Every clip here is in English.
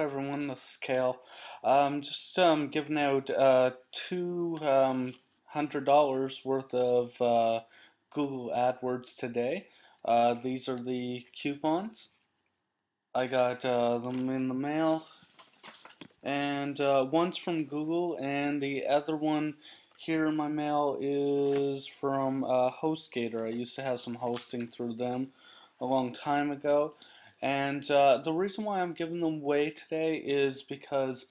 Everyone, this is Kale. Um, just um, giving out uh, two um, hundred dollars worth of uh, Google AdWords today. Uh, these are the coupons. I got uh, them in the mail, and uh, one's from Google, and the other one here in my mail is from uh, HostGator. I used to have some hosting through them a long time ago. And uh, the reason why I'm giving them away today is because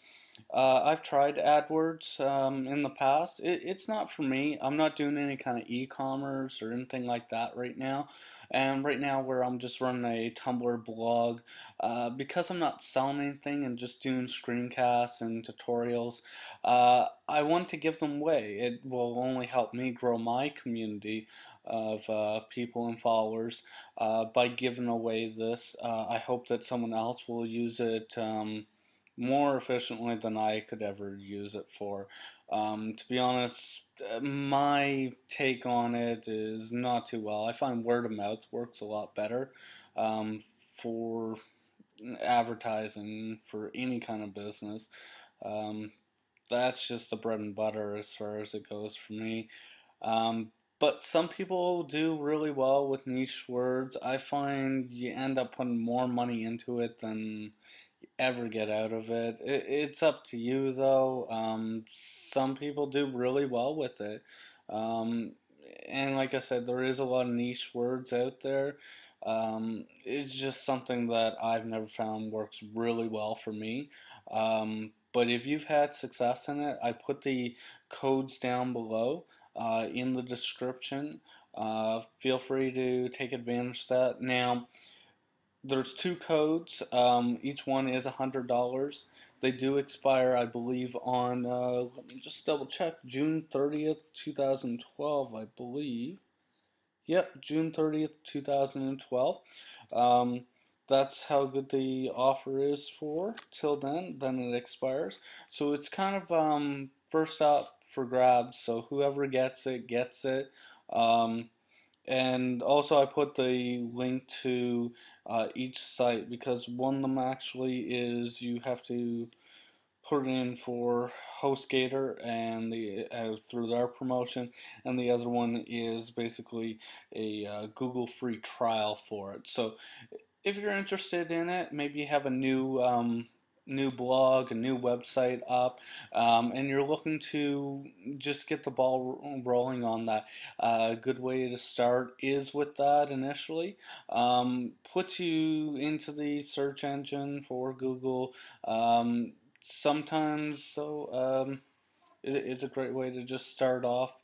uh, I've tried AdWords um, in the past. It, it's not for me. I'm not doing any kind of e-commerce or anything like that right now. And right now, where I'm just running a Tumblr blog, uh, because I'm not selling anything and just doing screencasts and tutorials, uh, I want to give them away. It will only help me grow my community of uh, people and followers uh, by giving away this. Uh, I hope that someone else will use it um, more efficiently than I could ever use it for. Um, to be honest, uh, my take on it is not too well. I find word of mouth works a lot better um, for advertising for any kind of business. Um, that's just the bread and butter as far as it goes for me. Um, but some people do really well with niche words. I find you end up putting more money into it than ever get out of it. it it's up to you though. Um, some people do really well with it. Um, and like I said, there is a lot of niche words out there. Um, it's just something that I've never found works really well for me. Um, but if you've had success in it, I put the codes down below uh, in the description. Uh, feel free to take advantage of that. Now, there's two codes. Um, each one is $100. They do expire, I believe, on, uh, let me just double check, June 30th, 2012, I believe. Yep, June 30th, 2012. Um, that's how good the offer is for till then. Then it expires. So it's kind of um, first up, for grabs. So whoever gets it gets it. Um, and also I put the link to uh, each site because one of them actually is you have to put it in for HostGator and the uh, through their promotion, and the other one is basically a uh, Google free trial for it. So if you're interested in it, maybe you have a new um, new blog, a new website up, um, and you're looking to just get the ball rolling on that, a uh, good way to start is with that initially. Um, puts you into the search engine for Google. Um, sometimes, so um, it, it's a great way to just start off.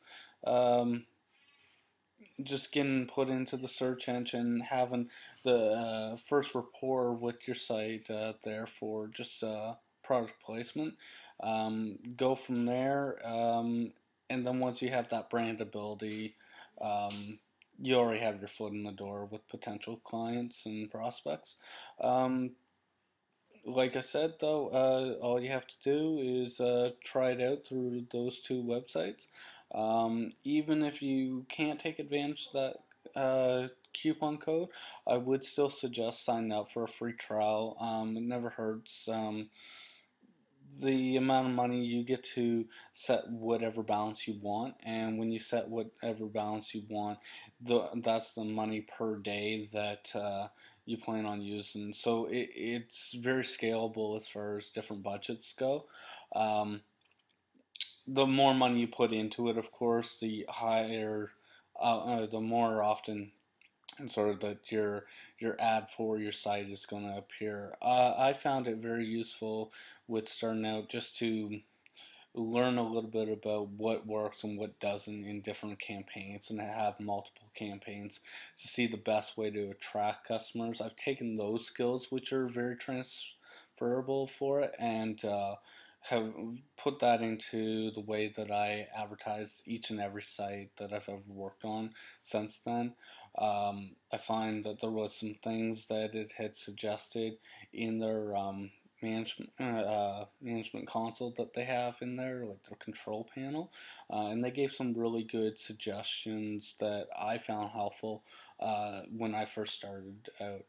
Just getting put into the search engine, having the uh, first rapport with your site uh, there for just uh, product placement. Um, go from there, um, and then once you have that brandability, um, you already have your foot in the door with potential clients and prospects. Um, like I said, though, uh, all you have to do is uh, try it out through those two websites. Um, even if you can't take advantage of that uh, coupon code, I would still suggest signing up for a free trial. Um, it never hurts. Um, the amount of money you get to set whatever balance you want, and when you set whatever balance you want, the, that's the money per day that uh, you plan on using. So it, it's very scalable as far as different budgets go. Um, the more money you put into it, of course, the higher, uh, uh, the more often, sort of that your your ad for your site is going to appear. Uh, I found it very useful with starting out just to learn a little bit about what works and what doesn't in different campaigns and have multiple campaigns to see the best way to attract customers. I've taken those skills, which are very transferable for it, and uh, have put that into the way that I advertise each and every site that I've ever worked on since then. Um, I find that there was some things that it had suggested in their um, management uh, management console that they have in there, like their control panel, uh, and they gave some really good suggestions that I found helpful uh, when I first started out.